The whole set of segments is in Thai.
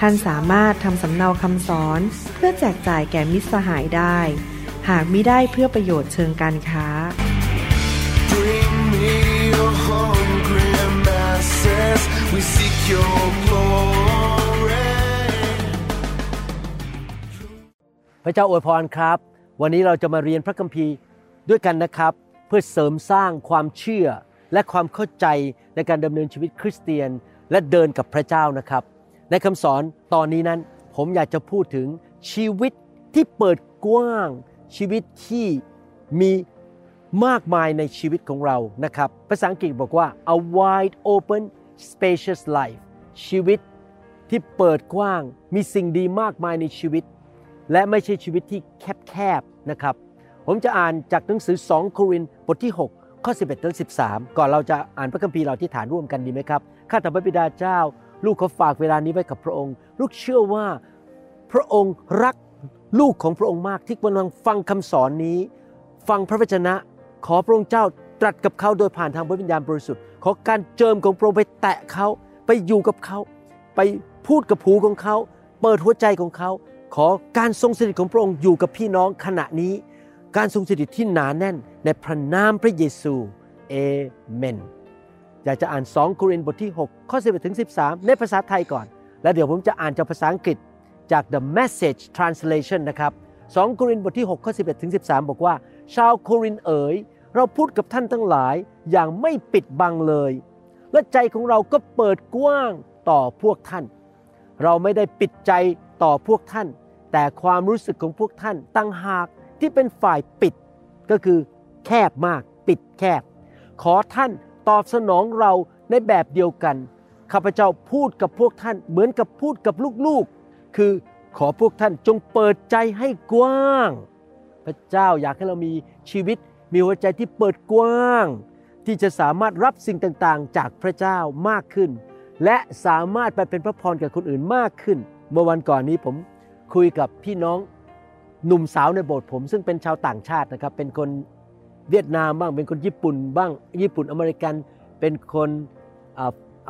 ท่านสามารถทำสำเนาคำสอนเพื่อแจกจ่ายแก่มิตรสหายได้ หากมิได้เพื่อประโยชน์เชิงการค้า พระเจ้าอวยพรครับ วันนี้เราจะมาเรียนพระคัมภีร์ด้วยกันนะครับ เพื่อเสริมสร้างความเชื่อและความเข้าใจในการดำเนินชีวิตคริสเตียน และเดินกับพระเจ้านะครับ ในคำสอนตอนนี้นั้น ผมอยากจะพูดถึงชีวิตที่เปิดกว้าง ชีวิตที่มีมากมายในชีวิตของเรานะครับ ภาษาอังกฤษบอกว่า a wide open spacious life ชีวิตที่เปิดกว้าง มีสิ่งดีมากมายในชีวิต และไม่ใช่ชีวิตที่แคบๆนะครับ ผมจะอ่านจากหนังสือ 2 โครินธ์บทที่ 6 ข้อ 11 ถึง 13 ก่อนเราจะอ่านพระคัมภีร์เราที่ฐานร่วมกันดีไหมครับ ข้าแต่พระบิดาเจ้า ลูกเขาฝากเวลานี้ไว้กับพระองค์ ลูกเชื่อว่าพระองค์รักลูกของพระองค์มากที่กำลังฟังคำสอนนี้ ฟังพระวจนะ ขอพระองค์เจ้าตรัสกับเขาโดยผ่านทางพระวิญญาณบริสุทธิ์ ขอการเจิมของพระองค์ไปแตะเขาไปอยู่กับเขา ไปพูดกับหูของเขา เปิดหัวใจของเขา ขอการทรงสถิตของพระองค์อยู่กับพี่น้องขณะนี้ การทรงสถิตที่หนาแน่นในพระนามพระเยซูเอเมน อยากจะอ่าน 2 โครินธ์บทที่ 6 ข้อ 11ถึง13 ในภาษาไทยก่อน แล้วเดี๋ยวผมจะอ่านจากภาษาอังกฤษจาก The Message Translation นะครับ 2 โครินธ์บทที่ 6 ข้อ 11ถึง13 บอกว่า ชาวโครินธ์เอ๋ย เราพูดกับท่านทั้งหลายอย่างไม่ปิดบังเลย และใจของเราก็เปิดกว้างต่อพวกท่าน เราไม่ได้ปิดใจต่อพวกท่าน แต่ความรู้สึกของพวกท่านตั้งหากที่เป็นฝ่ายปิด ก็คือแคบมาก ปิดแคบ ขอท่าน ตอบสนองเราในแบบเดียวกัน ข้าพเจ้าพูดกับพวกท่านเหมือนกับพูดกับลูกๆ คือขอพวกท่านจงเปิดใจให้กว้าง พระเจ้าอยากให้เรามีชีวิตมีหัวใจที่เปิดกว้าง ที่จะสามารถรับสิ่งต่างๆ จากพระเจ้ามากขึ้น และสามารถไปเป็นพระพรกับคนอื่นมากขึ้น เมื่อวันก่อนนี้ผมคุยกับพี่น้องหนุ่มสาวในโบสถ์ผม ซึ่งเป็นชาวต่างชาตินะครับเป็นคน เวียดนามบ้างเป็นคนญี่ปุ่นบ้างญี่ปุ่นอเมริกันเป็นคน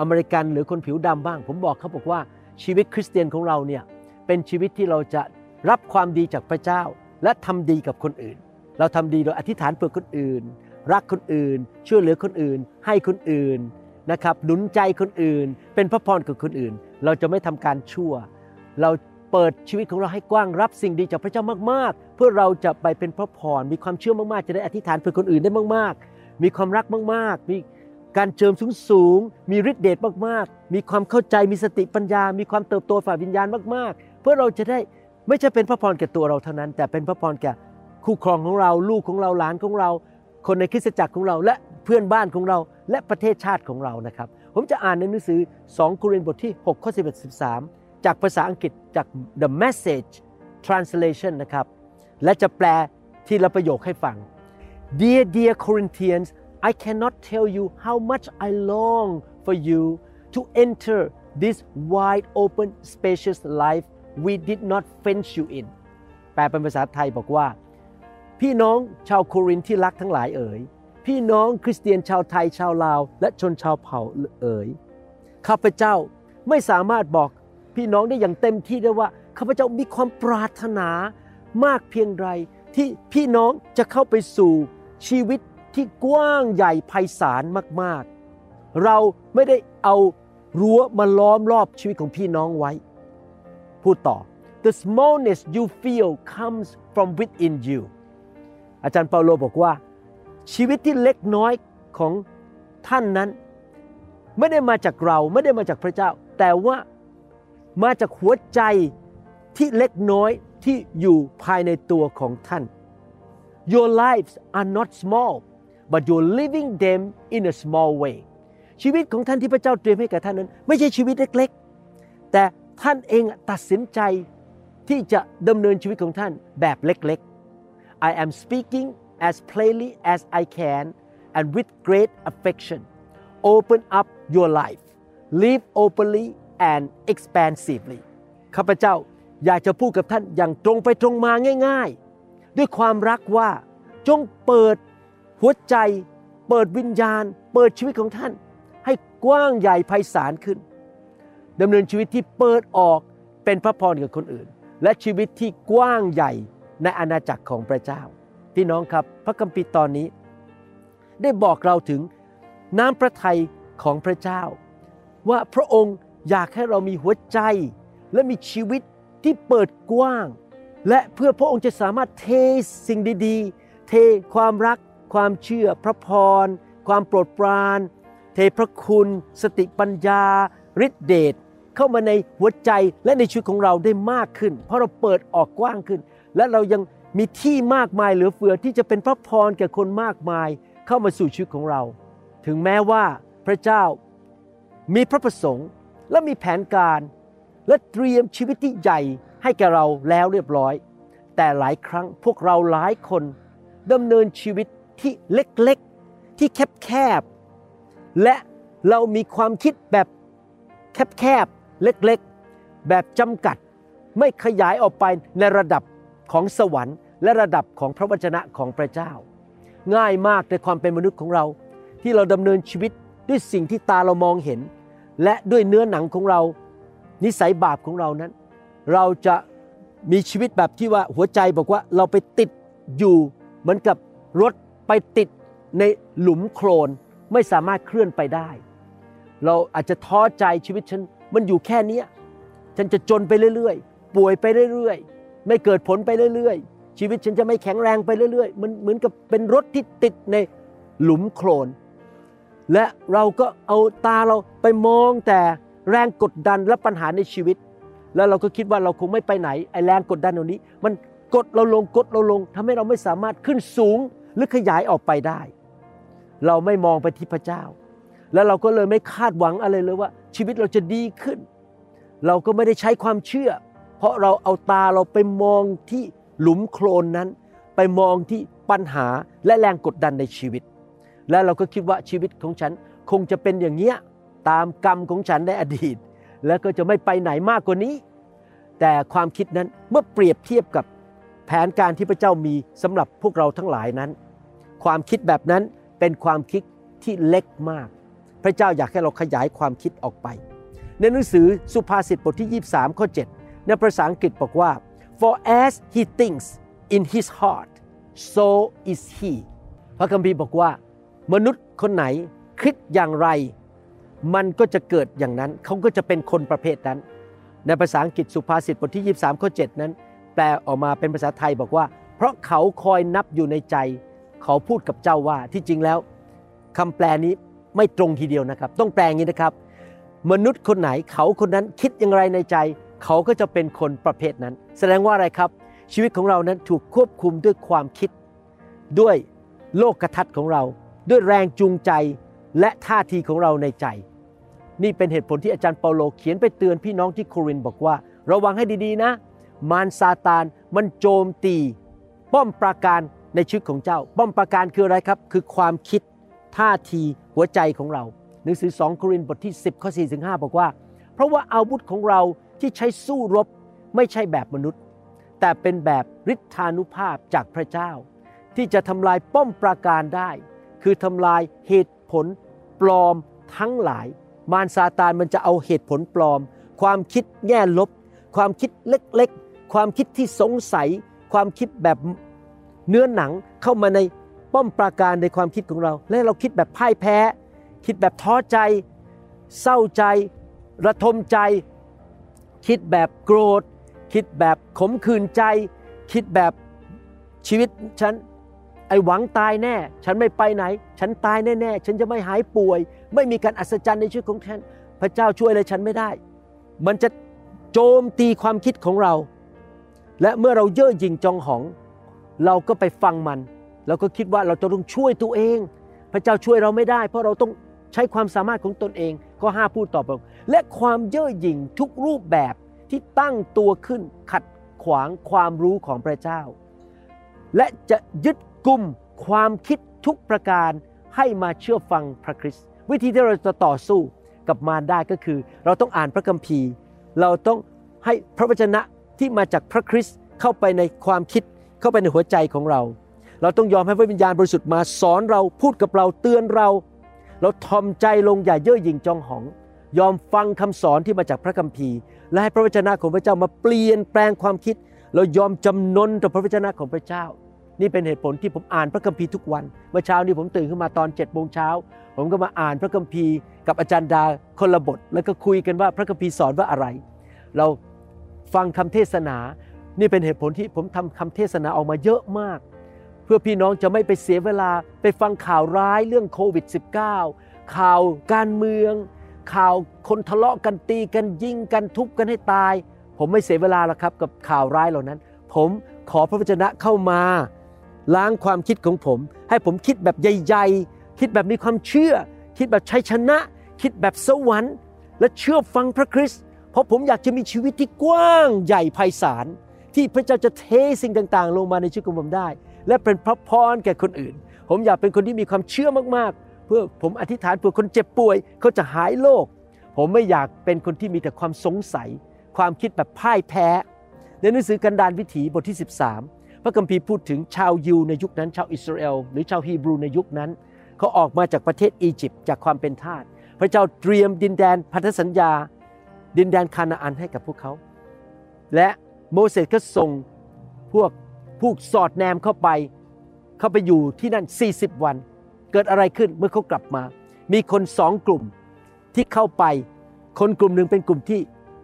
อเมริกันหรือคนผิวดำบ้าง ผมบอกเขาบอกว่าชีวิตคริสเตียนของเราเนี่ยเป็นชีวิตที่เราจะรับความดีจากพระเจ้า และทำดีกับคนอื่น เราทำดีโดยอธิษฐานเพื่อคนอื่น รักคนอื่น ช่วยเหลือคนอื่น ให้คนอื่นนะครับหนุนใจคนอื่น เป็นพระพรกับคนอื่น เราจะไม่ทำการชั่ว เราเปิดชีวิตของเราให้กว้างรับสิ่งดีจากพระเจ้ามากๆ เพื่อเราจะไปเป็นพระพร มีความเชื่อมากๆ จะได้อธิษฐานเพื่อคนอื่นได้มาก ๆ มีความรักมาก ๆ มีการเจิมสูงสูง ๆ มีฤทธิเดชมาก ๆ มีความเข้าใจ มีสติปัญญา มีความเติบโตฝ่ายวิญญาณมาก ๆ เพื่อเราจะได้ไม่ใช่เป็นพระพรแก่ตัวเราเท่านั้น แต่เป็นพระพรแก่คู่ครองของเรา ลูกของเรา หลานของเรา คนในคริสตจักรของเรา และเพื่อนบ้านของเรา และประเทศชาติของเรา นะครับ ผมจะอ่านในหนังสือ 2 โครินธ์บทที่6ข้อ11 13 จากภาษาอังกฤษจาก The Message Translation นะครับ และจะแปลทีละประโยคให้ฟัง Dear dear Corinthians I cannot tell you how much I long for you to enter this wide open spacious life we did not fence you in แปลเป็นภาษาไทยบอกว่า พี่น้องชาวโครินธ์ที่รักทั้งหลายเอ๋ย พี่น้องคริสเตียนชาวไทยชาวลาว และชนชาวเผ่าเอ๋ย ข้าพเจ้าไม่สามารถบอกพี่น้องได้อย่างเต็มที่ได้ว่า ข้าพเจ้ามีความปรารถนา มากเพียงไรที่พี่น้องจะเข้าไปสู่ชีวิตที่กว้างใหญ่ไพศาลมากๆ เราไม่ได้เอารั้วมาล้อมรอบชีวิตของพี่น้องไว้ พูดต่อ the smallness you feel comes from within you อาจารย์เปาโลบอกว่า ชีวิตที่เล็กน้อยของท่านนั้น ไม่ได้มาจากเราไม่ได้มาจากพระเจ้า แต่ว่ามาจากหัวใจที่เล็กน้อย ที่อยู่ภายในตัวของท่าน Your lives are not small but you're living them in a small way ชีวิตของท่านที่พระเจ้าเตรียมให้กับท่านนั้น ไม่ใช่ชีวิตเล็กๆ แต่ท่านเองตัดสินใจที่จะดำเนินชีวิตของท่านแบบเล็กๆ I am speaking as plainly as I can and with great affection open up your life live openly and expansively ข้าพเจ้า อยากจะพูดกับท่านอย่างตรงไปตรงมาง่าย ๆ ด้วยความรักว่าจงเปิดหัวใจ เปิดวิญญาณ เปิดชีวิตของท่าน ให้กว้างใหญ่ไพศาลขึ้นดำเนินชีวิตที่เปิดออกเป็นพระพรกับคนอื่น และชีวิตที่กว้างใหญ่ในอาณาจักรของพระเจ้า พี่น้องครับพระคัมภีร์ตอนนี้ ได้บอกเราถึงน้ำพระทัยของพระเจ้า ว่าพระองค์อยากให้เรามีหัวใจและมีชีวิต ที่เปิดกว้าง และเพื่อพระองค์จะสามารถเทสิ่งดีๆ เทความรัก ความเชื่อ พระพร ความโปรดปราน เทพระคุณ สติปัญญาฤทธิเดชเข้ามาในหัวใจและในชีวิตของเราได้มากขึ้น เพราะเราเปิดออกกว้างขึ้น และเรายังมีที่มากมายเหลือเฟือที่จะเป็นพระพรแก่คนมากมายเข้ามาสู่ชีวิตของเรา ถึงแม้ว่าพระเจ้ามีพระประสงค์และมีแผนการ และเตรียมชีวิตที่ใหญ่ให้แก่เราแล้วเรียบร้อย แต่หลายครั้งพวกเราหลายคนดำเนินชีวิตที่เล็กๆ ที่แคบๆ และเรามีความคิดแบบแคบๆ เล็กๆ แบบจำกัด ไม่ขยายออกไปในระดับของสวรรค์ และระดับของพระวจนะของพระเจ้า ง่ายมากในความเป็นมนุษย์ของเรา ที่เราดำเนินชีวิตด้วยสิ่งที่ตาเรามองเห็น และด้วยเนื้อหนังของเรา นิสัยบาปของเรานั้น เราจะมีชีวิตแบบที่ว่าหัวใจบอกว่าเราไปติดอยู่เหมือนกับรถไปติดในหลุมโคลนไม่สามารถเคลื่อนไปได้ เราอาจจะท้อใจชีวิตฉันมันอยู่แค่นี้ฉันจะจนไปเรื่อยๆ ป่วยไปเรื่อยๆ ไม่เกิดผลไปเรื่อยๆ ชีวิตฉันจะไม่แข็งแรงไปเรื่อยๆ มันเหมือนกับเป็นรถที่ติดในหลุมโคลน และเราก็เอาตาเราไปมองแต่ แรงกดดันและปัญหาในชีวิต แล้วเราก็คิดว่าเราคงไม่ไปไหนไอ้แรงกดดันเหล่านี้ มันกดเราลงกดเราลงทำให้เราไม่สามารถขึ้นสูงหรือขยายออกไปได้ เราไม่มองไปที่พระเจ้า แล้วเราก็เลยไม่คาดหวังอะไรเลยว่า ชีวิตเราจะดีขึ้น เราก็ไม่ได้ใช้ความเชื่อ เพราะเราเอาตาเราไปมองที่หลุมโคลนนั้น ไปมองที่ปัญหาและแรงกดดันในชีวิต และเราก็คิดว่าชีวิตของฉันคงจะเป็นอย่างเนี้ย ตามกรรมของฉันในอดีต แล้วก็จะไม่ไปไหนมากกว่านี้ แต่ความคิดนั้นเมื่อเปรียบเทียบกับแผนการที่พระเจ้ามีสำหรับพวกเราทั้งหลายนั้น ความคิดแบบนั้นเป็นความคิดที่เล็กมาก พระเจ้าอยากให้เราขยายความคิดออกไป ในหนังสือสุภาษิตบทที่ 23ข้อ7ในภาษาอังกฤษบอกว่า for as he thinks in his heart so is he พระคัมภีร์บอกว่า มนุษย์คนไหนคิดอย่างไร มันก็จะเกิดอย่างนั้น เขาก็จะเป็นคนประเภทนั้น ในภาษาอังกฤษสุภาษิตบทที่ 23ข้อ7นั้น แปลออกมาเป็นภาษาไทยบอกว่า เพราะเขาคอยนับอยู่ในใจ เขาพูดกับเจ้าว่าที่จริงแล้วคำแปลนี้ไม่ตรงทีเดียวนะครับ ต้องแปลงนี้นะครับ มนุษย์คนไหนเขาคนนั้นคิดอย่างไรในใจ เขาก็จะเป็นคนประเภทนั้น แสดงว่าอะไรครับ ชีวิตของเรานั้นถูกควบคุมด้วยความคิด ด้วยโลกทัศน์ของเรา ด้วยแรงจูงใจและท่าทีของเราในใจ นี่เป็นเหตุผลที่อาจารย์เปาโลเขียนไปเตือนพี่น้องที่โครินบอกว่า ระวังให้ดีๆนะ มารซาตานมันโจมตี ป้อมปราการในชีวิตของเจ้า ป้อมปราการคืออะไรครับ คือความคิดท่าทีหัวใจของเราหนังสือ 2 โครินธ์บทที่ 10ข้อ4ถึง5บอกว่า เพราะว่าอาวุธของเราที่ใช้สู้รบไม่ใช่แบบมนุษย์ แต่เป็นแบบฤทธานุภาพจากพระเจ้า ที่จะทำลายป้อมปราการได้ คือทำลายเหตุผลปลอมทั้งหลาย มารซาตานมันจะเอาเหตุผลปลอม ความคิดแง่ลบ ความคิดเล็กๆ ความคิดที่สงสัย ความคิดแบบเนื้อหนังเข้ามาในป้อมปราการในความคิดของเรา และเราคิดแบบพ่ายแพ้ คิดแบบท้อใจ เศร้าใจ ระทมใจ คิดแบบโกรธ คิดแบบขมขื่นใจ คิดแบบชีวิตฉันไอหวังตายแน่ ฉันไม่ไปไหน ฉันตายแน่ๆ ฉันจะไม่หายป่วย ไม่มีการอัศจรรย์ในชีวิตของฉันพระเจ้าช่วยอะไรฉันไม่ได้ มันจะโจมตีความคิดของเรา และเมื่อเราเย่อหยิ่งจองหอง เราก็ไปฟังมันเราก็คิดว่าเราจะต้องช่วยตัวเอง พระเจ้าช่วยเราไม่ได้ เพราะเราต้องใช้ความสามารถของตนเองก็ห้าพูดต่อไปและความเย่อหยิ่งทุกรูปแบบที่ตั้งตัวขึ้นขัดขขวางความรู้ของพระเจ้า และจะยึดกลุ่มความคิดทุกประการให้มาเชื่อฟังพระคริสต์ วิธีที่เราจะต่อสู้กับมารได้ก็คือ เราต้องอ่านพระคัมภีร์ เราต้องให้พระวจนะที่มาจากพระคริสต์เข้าไปในความคิดเข้าไปในหัวใจของเรา เราต้องยอมให้พระวิญญาณบริสุทธิ์มาสอนเราพูดกับเราเตือนเรา เราทอมใจลงอย่าเย่อหยิ่งจองหอง ยอมฟังคำสอนที่มาจากพระคัมภีร์ และให้พระวจนะของพระเจ้ามาเปลี่ยนแปลงความคิด เรายอมจำนนต่อพระวจนะของพระเจ้า นี่เป็นเหตุผลที่ผมอ่านพระคัมภีร์ทุกวัน เมื่อเช้านี้ผมตื่นขึ้นมาตอน7จ็ดโมงเช้า ผมก็มาอ่านพระคัมภีร์ กับอาจารย์ดาคนละบท แล้วก็คุยกันว่าพระคัมภีร์สอนว่าอะไร เราฟังคำเทศนา นี่เป็นเหตุผลที่ผมทำคำเทศนาออกมาเยอะมาก เพื่อพี่น้องจะไม่ไปเสียเวลาไปฟังข่าวร้ายเรื่องโควิด -19 ข่าวการเมือง ข่าวคนทะเลาะกันตีกันยิงกันทุบกันให้ตาย ผมไม่เสียเวลาแล้วครับกับข่าวร้ายเหล่านั้น ผมขอพระวจนะเข้ามา ล้างความคิดของผม ให้ผมคิดแบบใหญ่ๆ คิดแบบมีความเชื่อ คิดแบบชัยชนะ คิดแบบสวรรค์ และเชื่อฟังพระคริสต์เพราะผมอยากจะมีชีวิตที่กว้างใหญ่ไพศาลที่พระเจ้าจะเทสิ่งต่างๆ ลงมาในชีวิตของผมได้ และเป็นพระพรแก่คนอื่น ผมอยากเป็นคนที่มีความเชื่อมากๆ เพื่อผมอธิษฐานเพื่อคนเจ็บป่วยเขาจะหายโรคผมไม่อยากเป็นคนที่มีแต่ความสงสัย ความคิดแบบพ่ายแพ้ ในหนังสือกันดารวิถีบทที่ 13 พระคัมภีร์พูดถึงชาวยิวในยุคนั้น ชาวอิสราเอลหรือชาวฮีบรูในยุคนั้น เขาออกมาจากประเทศอียิปต์จากความเป็นทาสพระเจ้าเตรียมดินแดนพันธสัญญา ดินแดนคานาอันให้กับพวกเขา และโมเสสก็ส่งพวกผู้สอดแนมเข้าไป เข้าไปอยู่ที่นั่น 40 วัน เกิดอะไรขึ้นเมื่อเขากลับมา มีคนสองกลุ่มที่เข้าไป คนกลุ่มหนึ่งเป็นกลุ่มที่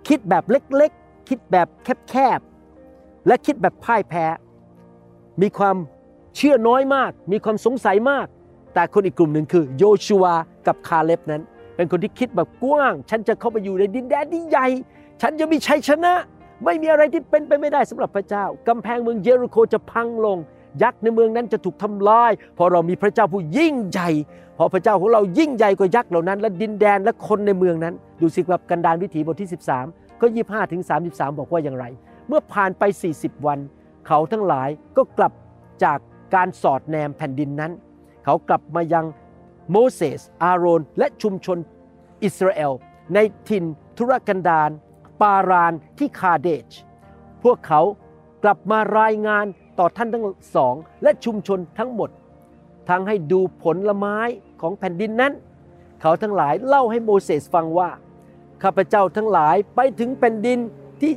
คิดแบบเล็กๆ คิดแบบแคบๆ และคิดแบบพ่ายแพ้ มีความเชื่อน้อยมาก มีความสงสัยมาก แต่คนอีกกลุ่มหนึ่งคือโยชูวกับคาเล็บนั้น เป็นคนที่คิดแบบกว้าง ฉันจะเข้าไปอยู่ในดินแดนที่ใหญ่ ฉันจะมีชัยชนะ ไม่มีอะไรที่เป็นไปไม่ได้สำหรับพระเจ้ากำแพงเมืองเยริโคจะพังลง ยักษ์ในเมืองนั้นจะถูกทำลายเพราะเรามีพระเจ้าผู้ยิ่งใหญ่พราะพระเจ้าของเรายิ่งใหญ่กว่ายักษ์เหล่านั้น และดินแดนและคนในเมืองนั้น ดูสิครับกันดารวิถีบทที่ 13ก็25ถึง33บอกว่าอย่างไร เมื่อผ่านไป 40 วัน เขาทั้งหลายก็กลับจากการสอดแนมแผ่นดินนั้น เขากลับมายังโมเสส อาโรน และชุมชนอิสราเอล ในถิ่นทุรกันดารปารานที่คาเดช พวกเขากลับมารายงานต่อท่านทั้งสอง และชุมชนทั้งหมด ทั้งให้ดูผลไม้ของแผ่นดินนั้น เขาทั้งหลายเล่าให้โมเสสฟังว่า ข้าพเจ้าทั้งหลายไปถึงแผ่นดินที่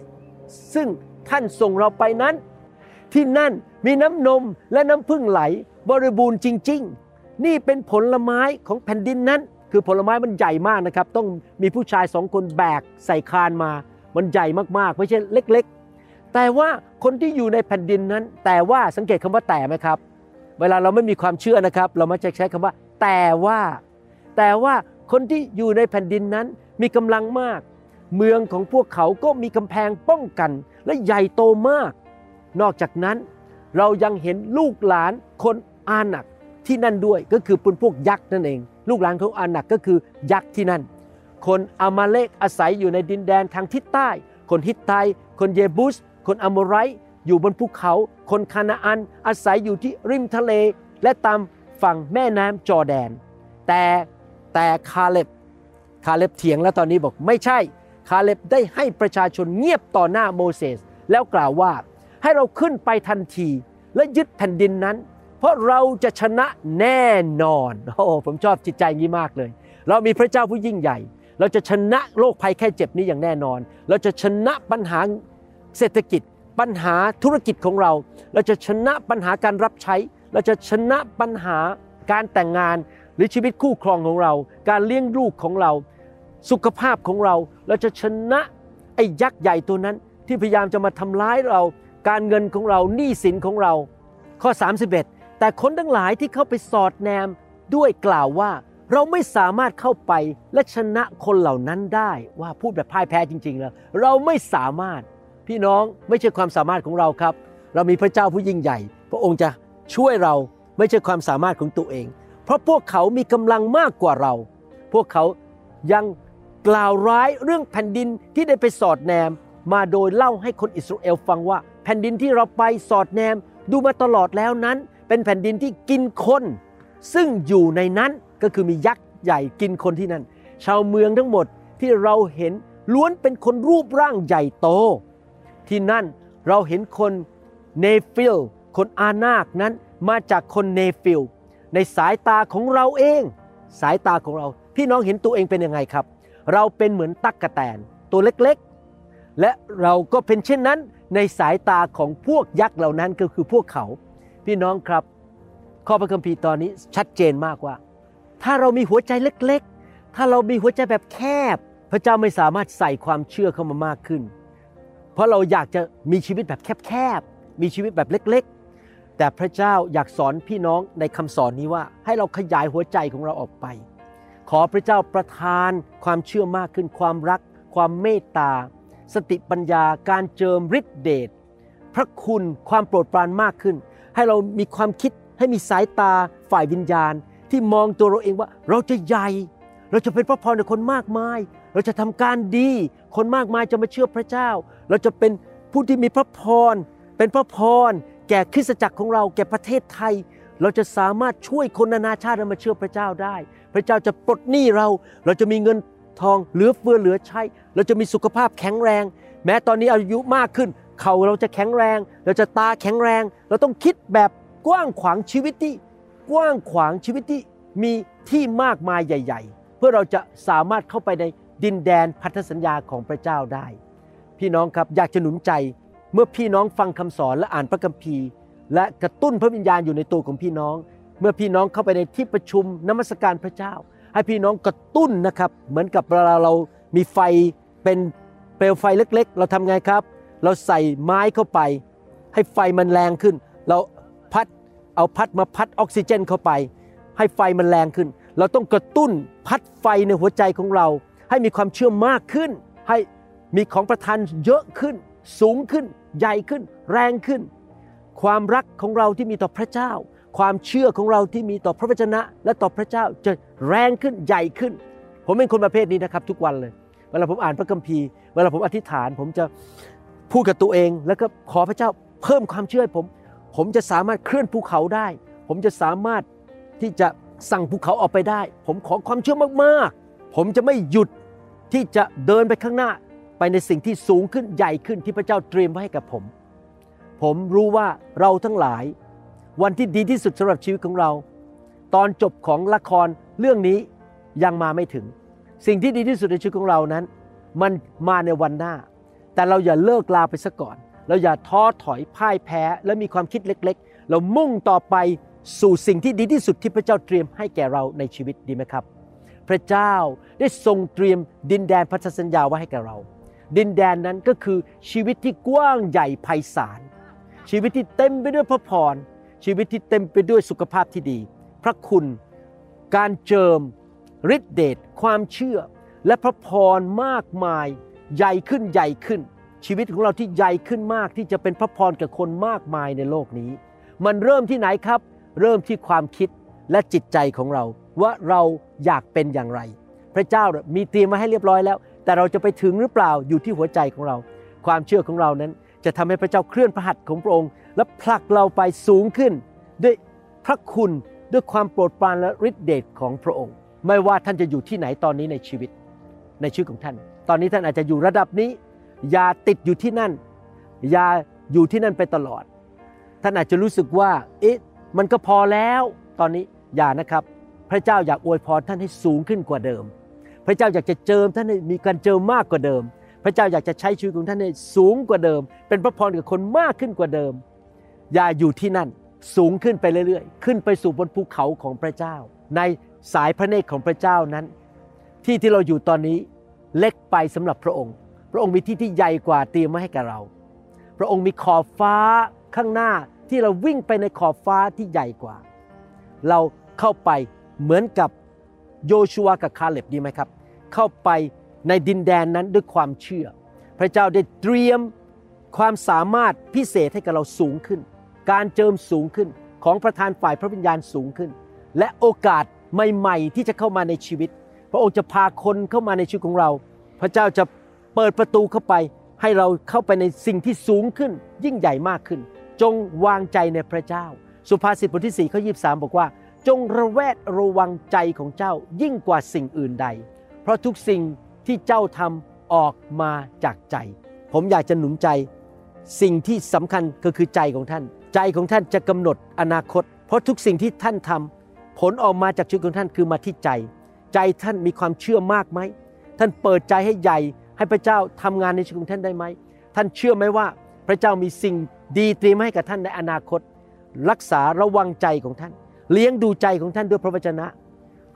ซึ่งท่านส่งเราไปนั้น ที่นั่นมีน้ำนมและน้ำพึ่งไหลบริบูรณ์จริง ๆ นี่เป็นผลไม้ของแผ่นดินนั้น คือผลไม้มันใหญ่มากนะครับ ต้องมีผู้ชายสองคนแบกใส่คานมา มันใหญ่มากๆ ไม่ใช่เล็กๆ แต่ว่าคนที่อยู่ในแผ่นดินนั้น แต่ว่าสังเกตคำว่าแต่ไหมครับ เวลาเราไม่มีความเชื่อนะครับ เรามักจะใช้คำว่า แต่ว่า แต่ว่าคนที่อยู่ในแผ่นดินนั้นมีกำลังมาก เมืองของพวกเขาก็มีกำแพงป้องกัน และใหญ่โตมาก นอกจากนั้นเรายังเห็นลูกหลานคนอาหนักที่นั่นด้วยก็คือเป็นพวกยักษ์นั่นเอง ลูกหลานของอาหนักก็คือยักษ์ที่นั่น คนอามาเลกอาศัยอยู่ในดินแดนทางทิศใต้ คนฮิตไตคนเยบุส คนอโมไรต์อยู่บนภูเขา คนคานาอันอาศัยอยู่ที่ริมทะเล และตามฝั่งแม่น้ำจอแดน แต่แต่คาเล็บคาเล็บเถียงแล้วตอนนี้บอกไม่ใช่ คาเล็บได้ให้ประชาชนเงียบต่อหน้าโมเสสแล้วกล่าวว่า ให้เราขึ้นไปทันทีและยึดแผ่นดินนั้น เพราะเราจะชนะแน่นอนโอ้ผมชอบจิตใจนี้มากเลย เรามีพระเจ้าผู้ยิ่งใหญ่ เราจะชนะโรคภัยแค่เจ็บนี้อย่างแน่นอน เราจะชนะปัญหาเศรษฐกิจ ปัญหาธุรกิจของเรา เราจะชนะปัญหาการรับใช้ เราจะชนะปัญหาการแต่งงานหรือชีวิตคู่ครองของเรา การเลี้ยงลูกของเรา สุขภาพของเรา เราจะชนะไอ้ยักษ์ใหญ่ตัวนั้นที่พยายามจะมาทำร้ายเรา การเงินของเราหนี้สินของเรา ข้อ 31 แต่คนทั้งหลายที่เข้าไปสอดแนมด้วยกล่าวว่าเราไม่สามารถเข้าไปและชนะคนเหล่านั้นได้ว่าพูดแบบพ่ายแพ้จริงๆแล้วเราไม่สามารถพี่น้องไม่ใช่ความสามารถของเราครับ เรามีพระเจ้าผู้ยิ่งใหญ่ พระองค์จะช่วยเราไม่ใช่ความสามารถของตัวเอง เพราะพวกเขามีกำลังมากกว่าเรา พวกเขายังกล่าวร้ายเรื่องแผ่นดินที่ได้ไปสอดแนม มาโดยเล่าให้คนอิสราเอลฟังว่า แผ่นดินที่เราไปสอดแนมดูมาตลอดแล้วนั้น เป็นแผ่นดินที่กินคน ซึ่งอยู่ในนั้นก็คือมียักษ์ใหญ่กินคนที่นั่น ชาวเมืองทั้งหมดที่เราเห็นล้วนเป็นคนรูปร่างใหญ่โต ที่นั่นเราเห็นคนเนฟิล คนอานาคนั้นมาจากคนเนฟิล ในสายตาของเราเอง สายตาของเรา พี่น้องเห็นตัวเองเป็นยังไงครับ เราเป็นเหมือนตั๊กกะแตนตัวเล็กๆ และเราก็เป็นเช่นนั้น ในสายตาของพวกยักษ์เหล่านั้นก็คือพวกเขา พี่น้องครับ ข้อพระคัมภีร์ตอนนี้ชัดเจนมากว่า ถ้าเรามีหัวใจเล็กๆ ถ้าเรามีหัวใจแบบแคบ พระเจ้าไม่สามารถใส่ความเชื่อเข้ามามากขึ้น เพราะเราอยากจะมีชีวิตแบบแคบๆ มีชีวิตแบบเล็กๆ แต่พระเจ้าอยากสอนพี่น้องในคำสอนนี้ว่า ให้เราขยายหัวใจของเราออกไป ขอพระเจ้าประทานความเชื่อมากขึ้นความรัก ความเมตตา สติปัญญาการเจิมฤทธิเดชพระคุณความโปรดปรานมากขึ้น ให้เรามีความคิดให้มีสายตาฝ่ายวิญญาณ ที่มองตัวเราเองว่าเราจะใหญ่ เราจะเป็นพระพรในคนมากมาย เราจะทำการดี คนมากมายจะมาเชื่อพระเจ้า เราจะเป็นผู้ที่มีพระพร เป็นพระพร แก่คริสตจักรของเราแก่ประเทศไทย เราจะสามารถช่วยคนนานาชาติมาเชื่อพระเจ้าได้ พระเจ้าจะปลดหนี้เรา เราจะมีเงิน ทองเหลือเฟือเหลือใช้ เราจะมีสุขภาพแข็งแรง แม้ตอนนี้อายุมากขึ้น เข่าเราจะแข็งแรง เราจะตาแข็งแรง เราต้องคิดแบบกว้างขวางชีวิตที่กว้างขวางชีวิตที่มีที่มากมายใหญ่ ๆ เพื่อเราจะสามารถเข้าไปในดินแดนพันธสัญญาของพระเจ้าได้ พี่น้องครับอยากจะหนุนใจเมื่อพี่น้องฟังคำสอนและอ่านพระคัมภีร์ และกระตุ้นพระวิญญาณอยู่ในตัวของพี่น้อง เมื่อพี่น้องเข้าไปในที่ประชุมนมัสการพระเจ้า ให้พี่น้องกระตุ้นนะครับ เหมือนกับเวลาเรามีไฟเป็นเปลวไฟเล็ก ๆ เราทำไงครับ เราใส่ไม้เข้าไป ให้ไฟมันแรงขึ้น เราพัดเอาพัดมาพัดออกซิเจนเข้าไป ให้ไฟมันแรงขึ้น เราต้องกระตุ้นพัดไฟในหัวใจของเรา ให้มีความเชื่อมากขึ้น ให้มีของประทานเยอะขึ้น สูงขึ้น ใหญ่ขึ้น แรงขึ้น ความรักของเราที่มีต่อพระเจ้า ความเชื่อของเราที่มีต่อพระวจนะ และต่อพระเจ้าจะแรงขึ้นใหญ่ขึ้น ผมเป็นคนประเภทนี้นะครับ ทุกวันเลย เวลาผมอ่านพระคัมภีร์ เวลาผมอธิษฐาน ผมจะพูดกับตัวเอง แล้วก็ขอพระเจ้าเพิ่มความเชื่อให้ผม ผมจะสามารถเคลื่อนภูเขาได้ ผมจะสามารถที่จะสั่งภูเขาออกไปได้ ผมขอความเชื่อมากๆ ผมจะไม่หยุดที่จะเดินไปข้างหน้าไปในสิ่งที่สูงขึ้นใหญ่ขึ้นที่พระเจ้าเตรียมไว้ให้กับผม ผมรู้ว่าเราทั้งหลาย วันที่ดีที่สุดสำหรับชีวิตของเรา ตอนจบของละครเรื่องนี้ยังมาไม่ถึง สิ่งที่ดีที่สุดในชีวิตของเรานั้น มันมาในวันหน้า แต่เราอย่าเลิกลาไปซะก่อน เราอย่าท้อถอยพ่ายแพ้ และมีความคิดเล็ก ๆ เรามุ่งต่อไปสู่สิ่งที่ดีที่สุดที่พระเจ้าเตรียมให้แก่เราในชีวิตดีไหมครับ พระเจ้าได้ทรงเตรียมดินแดนพันธสัญญาไว้ให้แก่เรา ดินแดนนั้นก็คือชีวิตที่กว้างใหญ่ไพศาลชีวิตที่เต็มไปด้วยพระพร ชีวิตที่เต็มไปด้วยสุขภาพที่ดี พระคุณ การเจิมฤทธิเดชความเชื่อ และพระพรมากมาย ใหญ่ขึ้นใหญ่ขึ้น ชีวิตของเราที่ใหญ่ขึ้นมากที่จะเป็นพระพรกับคนมากมายในโลกนี้ มันเริ่มที่ไหนครับ เริ่มที่ความคิดและจิตใจของเรา ว่าเราอยากเป็นอย่างไร พระเจ้ามีเตรียมมาให้เรียบร้อยแล้ว แต่เราจะไปถึงหรือเปล่าอยู่ที่หัวใจของเรา ความเชื่อของเรานั้นจะทำให้พระเจ้าเคลื่อนพระหัตถ์ของพระองค์ และผลักเราไปสูงขึ้นด้วยพระคุณด้วยความโปรดปรานและฤทธิเดชของพระองค์ ไม่ว่าท่านจะอยู่ที่ไหนตอนนี้ในชีวิต ในชีวิตของท่าน ตอนนี้ท่านอาจจะอยู่ระดับนี้ อย่าติดอยู่ที่นั่น อย่าอยู่ที่นั่นไปตลอด ท่านอาจจะรู้สึกว่า เอ๊ะ มันก็พอแล้ว ตอนนี้อย่านะครับ พระเจ้าอยากอวยพรท่านให้สูงขึ้นกว่าเดิม พระเจ้าอยากจะเจิมท่านให้มีการเจิมมากกว่าเดิม พระเจ้าอยากจะใช้ชีวิตของท่านให้สูงกว่าเดิม เป็นพระพรกับคนมากขึ้นกว่าเดิม อย่าอยู่ที่นั่นสูงขึ้นไปเรื่อยๆ ขึ้นไปสู่บนภูเขาของพระเจ้า ในสายพระเนตรของพระเจ้านั้น ที่ที่เราอยู่ตอนนี้เล็กไปสำหรับพระองค์ พระองค์มีที่ที่ใหญ่กว่าเตรียมมาให้กับเรา พระองค์มีขอบฟ้าข้างหน้าที่เราวิ่งไปในขอบฟ้าที่ใหญ่กว่า เราเข้าไปเหมือนกับโยชัวกับคาเล็บดีไหมครับ เข้าไปในดินแดนนั้นด้วยความเชื่อ พระเจ้าได้เตรียมความสามารถพิเศษให้กับเราสูงขึ้น การเจิมสูงขึ้นของประธานฝ่ายพระวิญญาณสูงขึ้น และโอกาสใหม่ๆ ที่จะเข้ามาในชีวิต พระองค์จะพาคนเข้ามาในชีวิตของเรา พระเจ้าจะเปิดประตูเข้าไป ให้เราเข้าไปในสิ่งที่สูงขึ้น ยิ่งใหญ่มากขึ้น จงวางใจในพระเจ้า สุภาษิตบทที่4ข้อ23บอกว่า จงระแวดระวังใจของเจ้ายิ่งกว่าสิ่งอื่นใด เพราะทุกสิ่งที่เจ้าทำออกมาจากใจ ผมอยากจะหนุนใจ สิ่งที่สำคัญก็คือใจของท่าน ใจของท่านจะกำหนดอนาคต เพราะทุกสิ่งที่ท่านทำผลออกมาจากชีวิตของท่านคือมาที่ใจ ใจท่านมีความเชื่อมากไหมท่านเปิดใจให้ใหญ่ให้พระเจ้าทำงานในชีวิตของท่านได้ไหมท่านเชื่อไหมว่าพระเจ้ามีสิ่งดีเตรียมให้กับท่านในอนาคต รักษาระวังใจของท่าน เลี้ยงดูใจของท่านด้วยพระวจนะ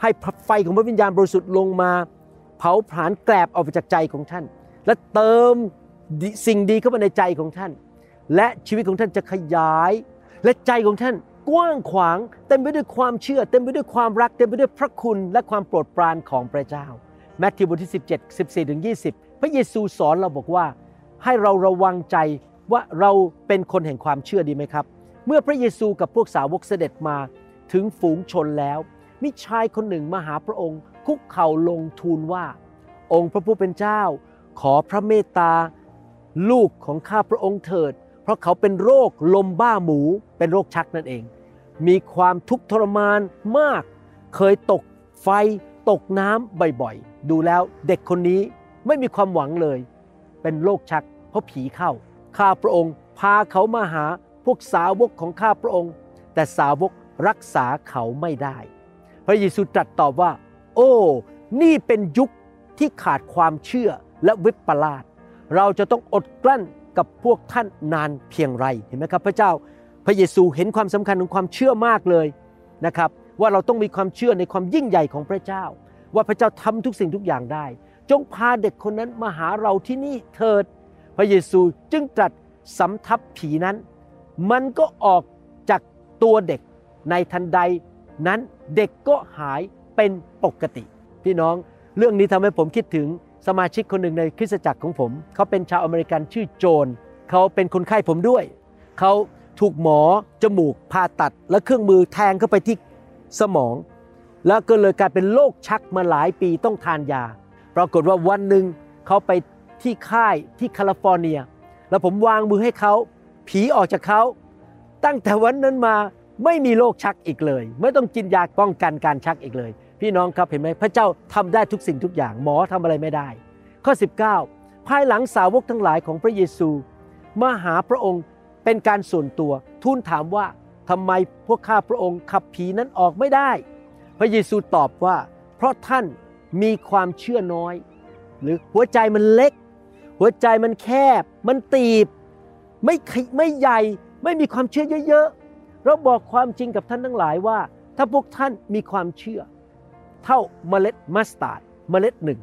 ให้ไฟของพระวิญญาณบริสุทธิ์ลงมา เผาผลาญแกลบออกไปจากใจของท่าน และเติมสิ่งดีเข้ามาในใจของท่าน และชีวิตของท่านจะขยาย และใจของท่านกว้างขวางเต็มไปด้วยความเชื่อ เต็มไปด้วยความรักเต็มไปด้วยพระคุณและความโปรดปรานของพระเจ้าแมทธิวบทที่ 17 14ถึง20 พระเยซูสอนเราบอกว่า ให้เราระวังใจว่าเราเป็นคนแห่งความเชื่อดีไหมครับ เมื่อพระเยซูกับพวกสาวกเสด็จมาถึงฝูงชนแล้ว มีชายคนหนึ่งมาหาพระองค์ คุกเข่าลงทูลว่า องค์พระผู้เป็นเจ้า ขอพระเมตตา ลูกของข้าพระองค์เถิด ราะเขาเป็นโรคลมบ้าหมู เป็นโรคชักนั่นเอง มีความทุกข์ทรมานมาก เคยตกไฟตกน้ำบ่อยๆ ดูแล้วเด็กคนนี้ไม่มีความหวังเลย เป็นโรคชักเพราะผีเข้า ข้าพระองค์พาเขามาหาพวกสาวกของข้าพระองค์ แต่สาวกรักษาเขาไม่ได้ พระเยซูตรัสตอบว่า โอ้ นี่เป็นยุคที่ขาดความเชื่อและวิปลาสเราจะต้องอดกลั้น กับพวกท่านนานเพียงไรเห็นไหมครับ พระเจ้าพระเยซูเห็นความสำคัญของความเชื่อมากเลยนะครับว่าเราต้องมีความเชื่อในความยิ่งใหญ่ของพระเจ้า ว่าพระเจ้าทำทุกสิ่งทุกอย่างได้ จงพาเด็กคนนั้นมาหาเราที่นี่เถิด พระเยซูจึงตรัสสำทับผีนั้น มันก็ออกจากตัวเด็กในทันใดนั้นเด็กก็หายเป็นปกติ พี่น้องเรื่องนี้ทำให้ผมคิดถึง สมาชิกคนหนึ่งในคริสตจักรของผม เขาเป็นชาวอเมริกันชื่อโจน เขาเป็นคนไข้ผมด้วย เขาถูกหมอจมูกผ่าตัด และเครื่องมือแทงเข้าไปที่สมอง แล้วก็เลยกลายเป็นโรคชักมาหลายปีต้องทานยา ปรากฏว่าวันหนึ่งเขาไปที่ค่ายที่แคลิฟอร์เนีย แล้วผมวางมือให้เขาผีออกจากเขา ตั้งแต่วันนั้นมาไม่มีโรคชักอีกเลย ไม่ต้องกินยาป้องกันการชักอีกเลย พี่น้องครับเห็นไหมพระเจ้าทำได้ทุกสิ่งทุกอย่างหมอทำอะไรไม่ได้ ข้อ 19 ภายหลังสาวกทั้งหลายของพระเยซูมาหาพระองค์เป็นการส่วนตัวทูลถามว่าทำไมพวกข้าพระองค์ขับผีนั้นออกไม่ได้ พระเยซูตอบว่า เพราะท่านมีความเชื่อน้อย หรือหัวใจมันเล็ก หัวใจมันแคบ มันตีบ ไม่ไม่ใหญ่ ไม่มีความเชื่อเยอะๆเราบอกความจริงกับท่านทั้งหลายว่า ถ้าพวกท่านมีความเชื่อ เท่าเมล็ดมัสตาร์ดเมล็ดหนึ่ง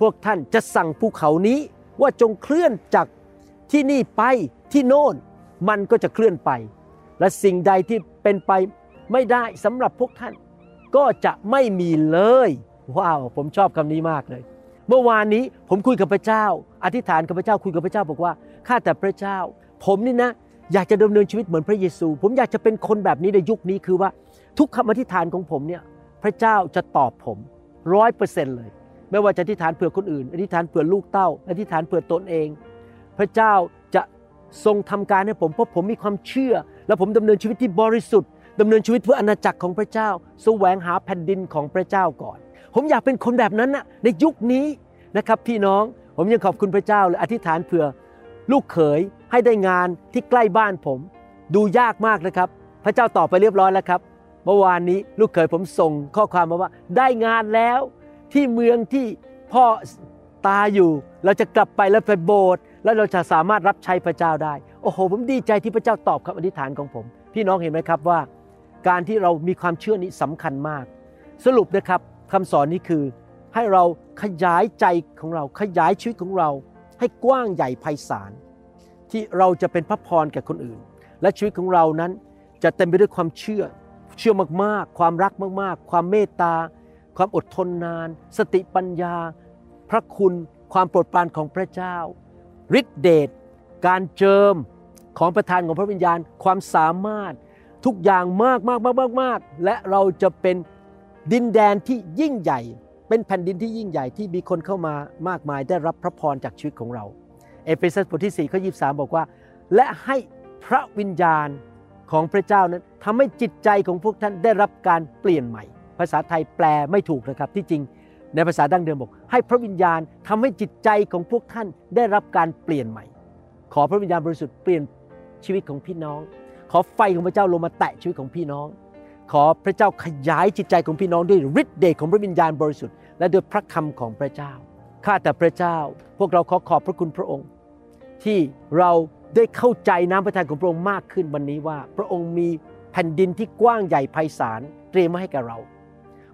พวกท่านจะสั่งภูเขานี้ว่าจงเคลื่อนจากที่นี่ไปที่โน่น มันก็จะเคลื่อนไป และสิ่งใดที่เป็นไปไม่ได้สำหรับพวกท่าน ก็จะไม่มีเลย ว้าวผมชอบคำนี้มากเลย เมื่อวานนี้ผมคุยกับพระเจ้า อธิษฐานกับพระเจ้าคุยกับพระเจ้าบอกว่าข้าแต่พระเจ้า ผมนี่นะอยากจะดำเนินชีวิตเหมือนพระเยซู ผมอยากจะเป็นคนแบบนี้ในยุคนี้คือว่าทุกคำอธิษฐานของผมเนี่ย พระเจ้าจะตอบผมร้อยเปอร์เซ็นต์เลย ไม่ว่าจะอธิษฐานเผื่อคนอื่น อธิษฐานเผื่อลูกเต้า อธิษฐานเผื่อตนเอง พระเจ้าจะทรงทำการให้ผมเพราะผมมีความเชื่อ และผมดำเนินชีวิตที่บริสุทธิ์ดำเนินชีวิตเพื่ออาณาจักรของพระเจ้า แสวงหาแผ่นดินของพระเจ้าก่อน ผมอยากเป็นคนแบบนั้นนะในยุคนี้นะครับพี่น้องผมยังขอบคุณพระเจ้าและอธิษฐานเผื่อ ลูกเขยให้ได้งานที่ใกล้บ้านผม ดูยากมากนะครับ พระเจ้าตอบไปเรียบร้อยแล้วครับ เมื่อวานนี้ลูกเขยผมส่งข้อความมาว่า ได้งานแล้วที่เมืองที่พ่อตาอยู่ เราจะกลับไปแล้วไปโบสถ์แล้วเราจะสามารถรับใช้พระเจ้าได้ โอ้โห ผมดีใจที่พระเจ้าตอบคำอธิษฐานของผม พี่น้องเห็นไหมครับว่า การที่เรามีความเชื่อนี้สำคัญมาก สรุปนะครับคำสอนนี้คือให้เราขยายใจของเราขยายชีวิตของเรา ให้กว้างใหญ่ไพศาลที่เราจะเป็นพระพรแก่คนอื่น และชีวิตของเรานั้นจะเต็มไปด้วยความเชื่อ เชื่อมากๆ ความรักมากๆ ความเมตตา ความอดทนนาน สติปัญญา พระคุณ ความโปรดปรานของพระเจ้าฤทธิเดช การเจิมของประทานของพระวิญญาณ ความสามารถ ทุกอย่างมากมากมากมากมากและเราจะเป็นดินแดนที่ยิ่งใหญ่ เป็นแผ่นดินที่ยิ่งใหญ่ที่มีคนเข้ามามากมายได้รับพระพรจากชีวิตของเรา เอเฟซัสบทที่4ข้อ23 บอกว่า และให้พระวิญญาณ ของพระเจ้านั้นทำให้จิตใจของพวกท่านได้รับการเปลี่ยนใหม่ ภาษาไทยแปลไม่ถูกนะครับที่จริง ในภาษาดั้งเดิมบอก ให้พระวิญญาณทำให้จิตใจของพวกท่านได้รับการเปลี่ยนใหม่ ขอพระวิญญาณบริสุทธิ์เปลี่ยนชีวิตของพี่น้อง ขอไฟของพระเจ้าลงมาแตะชีวิตของพี่น้อง ขอพระเจ้าขยายจิตใจของพี่น้องด้วยฤทธิ์เดชของพระวิญญาณบริสุทธิ์และด้วยพระคำของพระเจ้าข้าแต่พระเจ้าพวกเราขอขอบพระคุณพระองค์ ที่เรา ได้เข้าใจน้ำพระทัยของพระองค์มากขึ้นวันนี้ว่า พระองค์มีแผ่นดินที่กว้างใหญ่ไพศาลเตรียมมาให้แก่เรา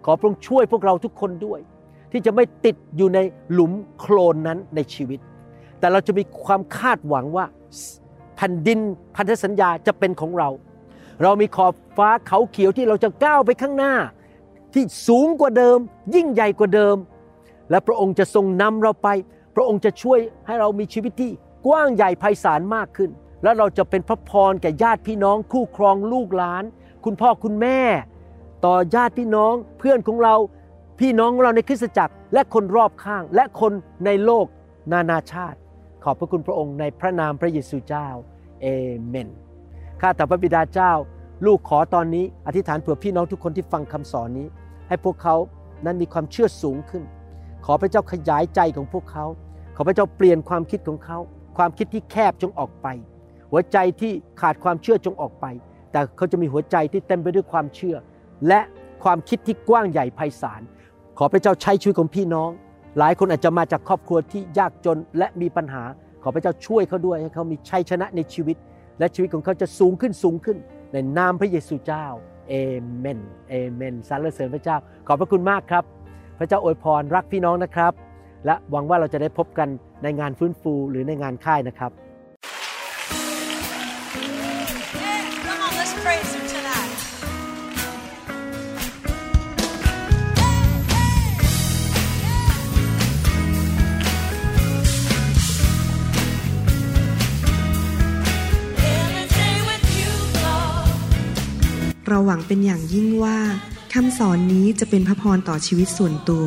ขอพระองค์ช่วยพวกเราทุกคนด้วย ที่จะไม่ติดอยู่ในหลุมโคลนนั้นในชีวิต แต่เราจะมีความคาดหวังว่าแผ่นดินพันธสัญญาจะเป็นของเรา เรามีขอบฟ้าเขาเขียวที่เราจะก้าวไปข้างหน้า ที่สูงกว่าเดิม ยิ่งใหญ่กว่าเดิม และพระองค์จะทรงนำเราไป พระองค์จะช่วยให้เรามีชีวิตที่ กว้างใหญ่ไพศาลมากขึ้น แล้วเราจะเป็นพระพรแก่ญาติพี่น้องคู่ครองลูกหลาน คุณพ่อคุณแม่ ต่อญาติพี่น้องเพื่อนของเราพี่น้องของเราในคริสตจักร และคนรอบข้างและคนในโลกนานาชาติ ขอบพระคุณพระองค์ในพระนามพระเยซูเจ้าเอเมนข้าแต่พระบิดาเจ้า ลูกขอตอนนี้ อธิษฐานเผื่อพี่น้องทุกคนที่ฟังคำสอนนี้ ให้พวกเขานั้นมีความเชื่อสูงขึ้น ขอพระเจ้าขยายใจของพวกเขา ขอพระเจ้าเปลี่ยนความคิดของเขา ความคิดที่แคบจงออกไป หัวใจที่ขาดความเชื่อจงออกไป แต่เขาจะมีหัวใจที่เต็มไปด้วยความเชื่อ และความคิดที่กว้างใหญ่ไพศาล ขอพระเจ้าใช้ชีวิตของพี่น้อง หลายคนอาจจะมาจากครอบครัวที่ยากจนและมีปัญหา ขอพระเจ้าช่วยเขาด้วยให้เขามีชัยชนะในชีวิต และชีวิตของเขาจะสูงขึ้นสูงขึ้น ในนามพระเยซูเจ้าเอเมนเอเมนสรรเสริญพระเจ้า ขอบพระคุณมากครับ พระเจ้าอวยพรรักพี่น้องนะครับ และหวังว่าเราจะได้พบกันในงานฟื้นฟูหรือในงานค่ายนะครับ เราหวังเป็นอย่างยิ่งว่าคำสอนนี้จะเป็นพระพรต่อชีวิตส่วนตัว